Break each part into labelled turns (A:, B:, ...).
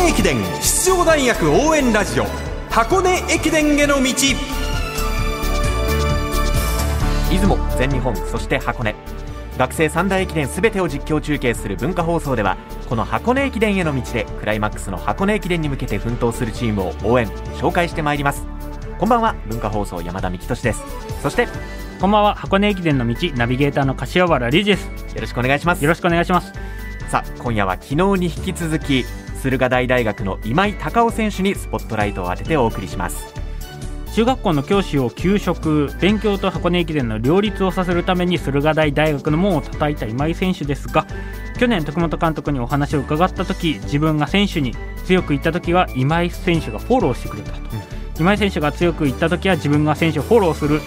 A: 根駅伝出場大学応援ラジオ箱根駅伝への道。
B: 出雲全日本そして箱根。学生三大駅伝すべてを実況中継する文化放送ではこの箱根駅伝への道でクライマックスの箱根駅伝に向けて奮闘するチームを応援紹介してまいります。こんばんは文化放送山田美希俊です。そして
C: こんばんは箱根駅伝の道ナビゲーターの柏原理事です。
B: よろしくお願いします。
C: よろしくお願いします。
B: さあ今夜は昨日に引き続き駿河台大学の今井隆夫選手にスポットライトを当ててお送りします。
C: 中学校の教師を休職勉強と箱根駅伝の両立をさせるために駿河台大学の門を叩いた今井選手ですが去年徳本監督にお話を伺った時自分が選手に強く言った時は今井選手がフォローしてくれたと、うん、今井選手が強く言った時は自分が選手をフォローする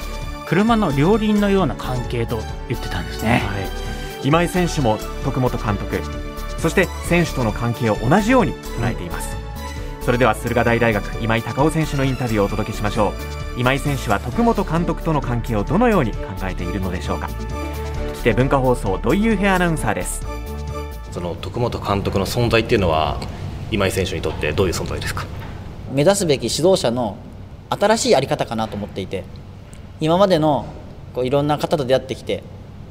C: 車の両輪のような関係と言ってたんですね、は
B: い、今井選手も徳本監督そして選手との関係を同じように捉えています、それでは駿河台大学今井隆夫選手のインタビューをお届けしましょう。今井選手は徳本監督との関係をどのように考えているのでしょうか。来て文化放送土井優平アナウンサーです。
D: その徳本監督の存在っていうのは今井選手にとってどういう存在ですか？
E: 目指すべき指導者の新しい在り方かなと思っていて今までのこういろんな方と出会ってきて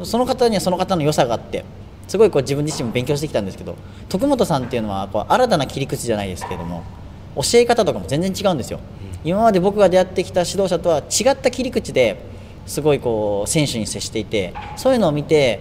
E: その方にはその方の良さがあってすごいこう自分自身も勉強してきたんですけど徳本さんっていうのはこう新たな切り口じゃないですけれども教え方とかも全然違うんですよ、今まで僕が出会ってきた指導者とは違った切り口ですごいこう選手に接していてそういうのを見て、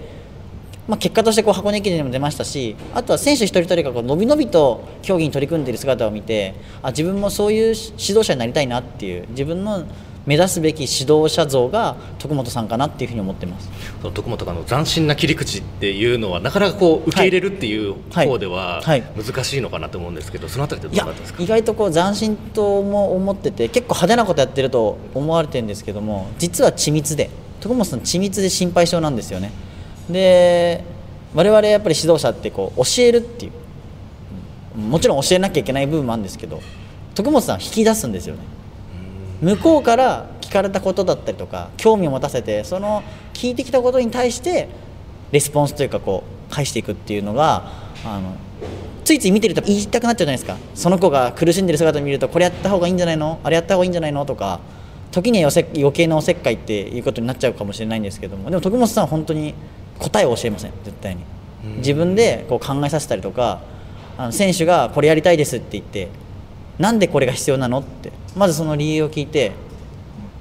E: まあ、結果としてこう箱根駅伝にも出ましたしあとは選手一人一人がこう伸び伸びと競技に取り組んでいる姿を見てあ自分もそういう指導者になりたいなっていう自分の目指すべき指導者像が徳本さんかなっていうふうに思ってます。
D: その徳本がの斬新な切り口っていうのはなかなかこう受け入れるっていう方では難しいのかなと思うんですけど、そのあたりってどうだったですか？
E: 意外とこう斬新とも思ってて結構派手なことやってると思われてるんですけども実は緻密で徳本さん緻密で心配性なんですよね。で我々やっぱり指導者ってこう教えるっていうもちろん教えなきゃいけない部分もあるんですけど徳本さん引き出すんですよね向こうから聞かれたことだったりとか興味を持たせてその聞いてきたことに対してレスポンスというかこう返していくっていうのがあのついつい見てると言いたくなっちゃうじゃないですか。その子が苦しんでる姿を見るとこれやった方がいいんじゃないの？あれやった方がいいんじゃないの？とか時には余計なおせっかいっていうことになっちゃうかもしれないんですけども。でも徳本さんは本当に答えを教えません。絶対に。自分でこう考えさせたりとかあの選手がこれやりたいですって言ってなんでこれが必要なの？ってまずその理由を聞いて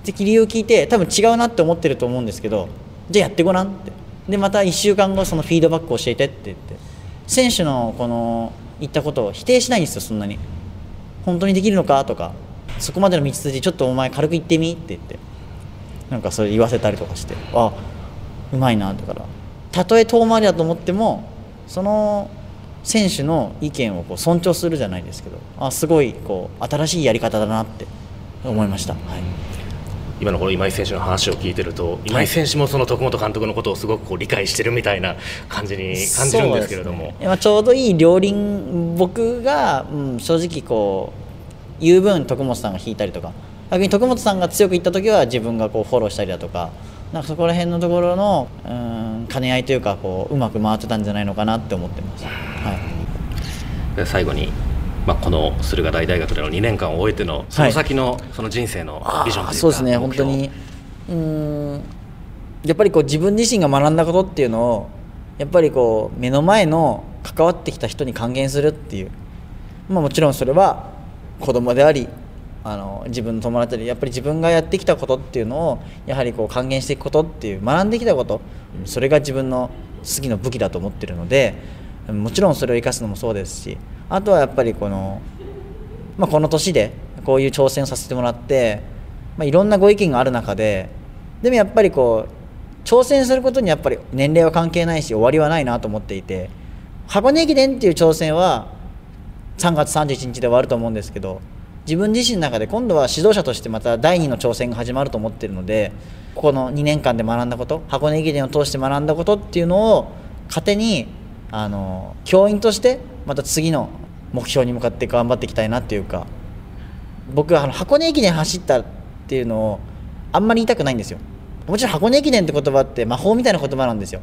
E: で理由を聞いて多分違うなって思ってると思うんですけどじゃあやってごらんって。でまた1週間後そのフィードバックを教えてって言って。選手のこの言ったことを否定しないんですよそんなに。本当にできるのかとか。そこまでの道筋ちょっとお前軽く言ってみって言って。なんかそれ言わせたりとかして。あうまいなだから。たとえ遠回りだと思ってもその選手の意見をこう尊重するじゃないですけどあすごいこう新しいやり方だなって思いました、はい、
D: 今のこの今井選手の話を聞いてると今井選手もその徳本監督のことをすごくこう理解してるみたいな感じに感じるんですけれども、
E: ね、ちょうどいい両輪僕が、うん、正直こう言う分徳本さんが引いたりとか逆に徳本さんが強く言った時は自分がこうフォローしたりだとかなんかそこら辺のところのうん兼ね合いというかこううまく回ってたんじゃないのかなって思ってます。はい、
D: 最後にまあ、この駿河台大学での2年間を終えてのその先のその人生のビジョンというか、
E: そうですね本当に。うんやっぱりこう自分自身が学んだことっていうのをやっぱりこう目の前の関わってきた人に還元するっていう、まあ、もちろんそれは子供でありあの自分の友達でやっぱり自分がやってきたことっていうのをやはりこう還元していくことっていう学んできたことそれが自分の次の武器だと思ってるのでもちろんそれを生かすのもそうですしあとはやっぱりこの、まあ、この年でこういう挑戦をさせてもらって、まあ、いろんなご意見がある中ででもやっぱりこう挑戦することにやっぱり年齢は関係ないし終わりはないなと思っていて箱根駅伝っていう挑戦は3月31日で終わると思うんですけど自分自身の中で今度は指導者としてまた第2の挑戦が始まると思ってるのでここの2年間で学んだこと箱根駅伝を通して学んだことっていうのを糧にあの教員としてまた次の目標に向かって頑張っていきたいなっていうか僕はあの箱根駅伝走ったっていうのをあんまり言いたくないんですよ。もちろん箱根駅伝って言葉って魔法みたいな言葉なんですよ。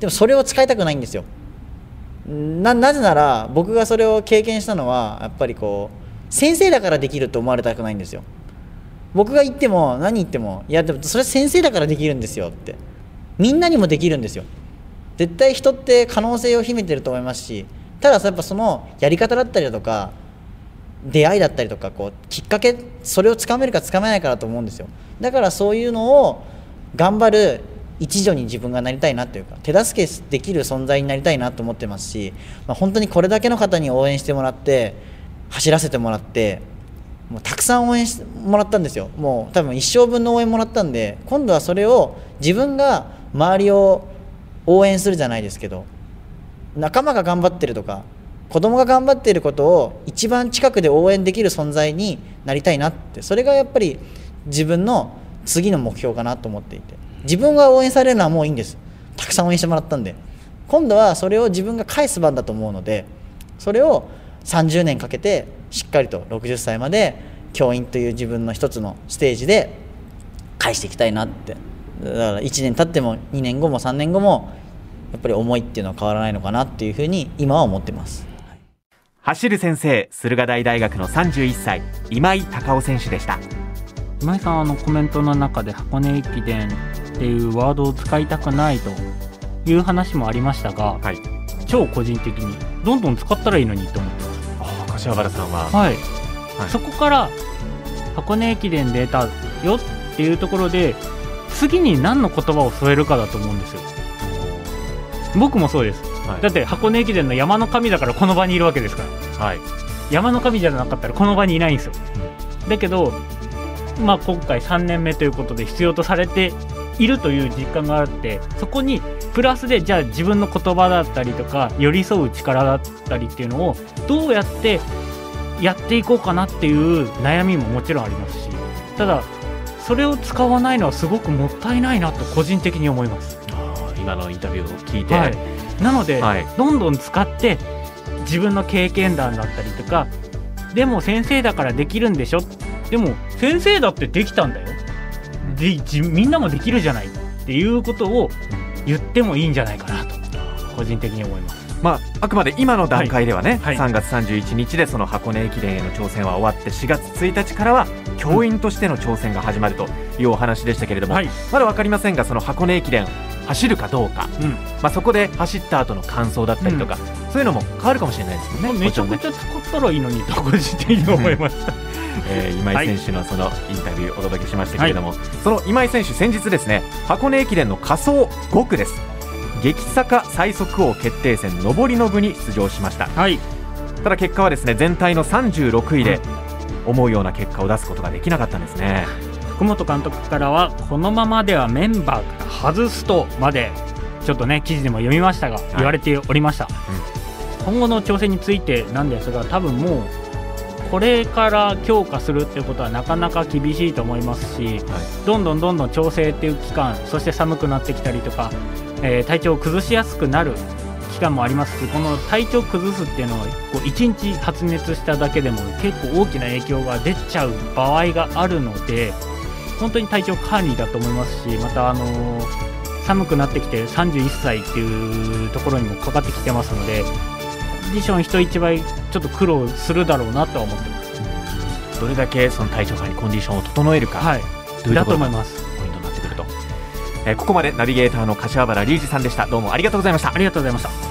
E: でもそれを使いたくないんですよ。ななぜなら僕がそれを経験したのはやっぱりこう先生だからできると思われたくないんですよ。僕が言っても何言ってもいやでもそれ先生だからできるんですよって。みんなにもできるんですよ。絶対人って可能性を秘めてると思いますしただやっぱそのやり方だったりだとか出会いだったりとかこうきっかけそれをつかめるかつかめないかだと思うんですよ。だからそういうのを頑張る一助に自分がなりたいなというか手助けできる存在になりたいなと思ってますし、まあ、本当にこれだけの方に応援してもらって走らせてもらってもうたくさん応援してもらったんですよ。もう多分一生分の応援もらったんで今度はそれを自分が周りを応援するじゃないですけど仲間が頑張ってるとか子供が頑張っていることを一番近くで応援できる存在になりたいなってそれがやっぱり自分の次の目標かなと思っていて自分が応援されるのはもういいんです。たくさん応援してもらったんで今度はそれを自分が返す番だと思うのでそれを30年かけてしっかりと60歳まで教員という自分の一つのステージで返していきたいなって。だから1年経っても2年後も3年後もやっぱり思いっていうのは変わらないのかなっていうふうに今は思ってます。
B: 走る先生駿河台大学の31歳今井隆夫選手でした。
C: 今井さんあのコメントの中で箱根駅伝っていうワードを使いたくないという話もありましたが、
B: はい、
C: 超個人的にどんどん使ったらいいのにと思って
B: 柏原さんは。
C: はい、
B: はい。
C: そこから箱根駅伝出たよっていうところで次に何の言葉を添えるかだと思うんですよ。僕もそうです。
B: はい。
C: だって箱根駅伝の山の神だからこの場にいるわけですから。
B: はい。
C: 山の神じゃなかったらこの場にいないんですよ、だけど、まあ、今回3年目ということで必要とされているという実感があってそこにプラスでじゃあ自分の言葉だったりとか寄り添う力だったりっていうのをどうやってやっていこうかなっていう悩みももちろんありますしただそれを使わないのはすごくもったいないなと個人的に思います。
B: 今のインタビューを聞いて、
C: はい、なので、
B: はい。
C: どんどん使って自分の経験談だったりとかでも先生だからできるんでしょ？でも先生だってできたんだよ。でじみんなもできるじゃないっていうことを言ってもいいんじゃないかなと個人的に思います。
B: まあ、あくまで今の段階ではね、
C: はい
B: 3月31日でその箱根駅伝への挑戦は終わって4月1日からは教員としての挑戦が始まるというお話でしたけれども、
C: はい
B: まだ分かりませんがその箱根駅伝走るかどうか、
C: うん
B: まあ、そこで走った後の感想だったりとか、そういうのも変わるかもしれないですよね。
C: めちゃく
B: もち
C: ちゃ使ったらいいのにと個人的に思いました。
B: えー今井選手のそのインタビューをお届けしましたけれども、その今井選手先日ですね箱根駅伝の仮想5区です。激坂最速王決定戦上りの部に出場しました。
C: はい、
B: ただ結果はですね全体の36位で思うような結果を出すことができなかったんですね。
C: 福本監督からはこのままではメンバーから外すとまでちょっとね記事でも読みましたが言われておりました、今後の挑戦についてなんですが多分もうこれから強化するっていうことはなかなか厳しいと思いますしどんどんどんどん調整っていう期間そして寒くなってきたりとか、えー体調を崩しやすくなる期間もあります。しこの体調崩すっていうのはこう1日発熱しただけでも結構大きな影響が出ちゃう場合があるので本当に体調管理だと思いますしまた、あのー寒くなってきて31歳っていうところにもかかってきてますのでディション人一倍ちょっと苦労するだろうなとは思ってます。
B: どれだけその体調管理コンディションを整えるか、
C: はい、
B: と
C: だと思います。
B: ポイントになってくると、えーここまでナビゲーターの柏原理事さんでしたどうもありがとうございました
C: ありがとうございました。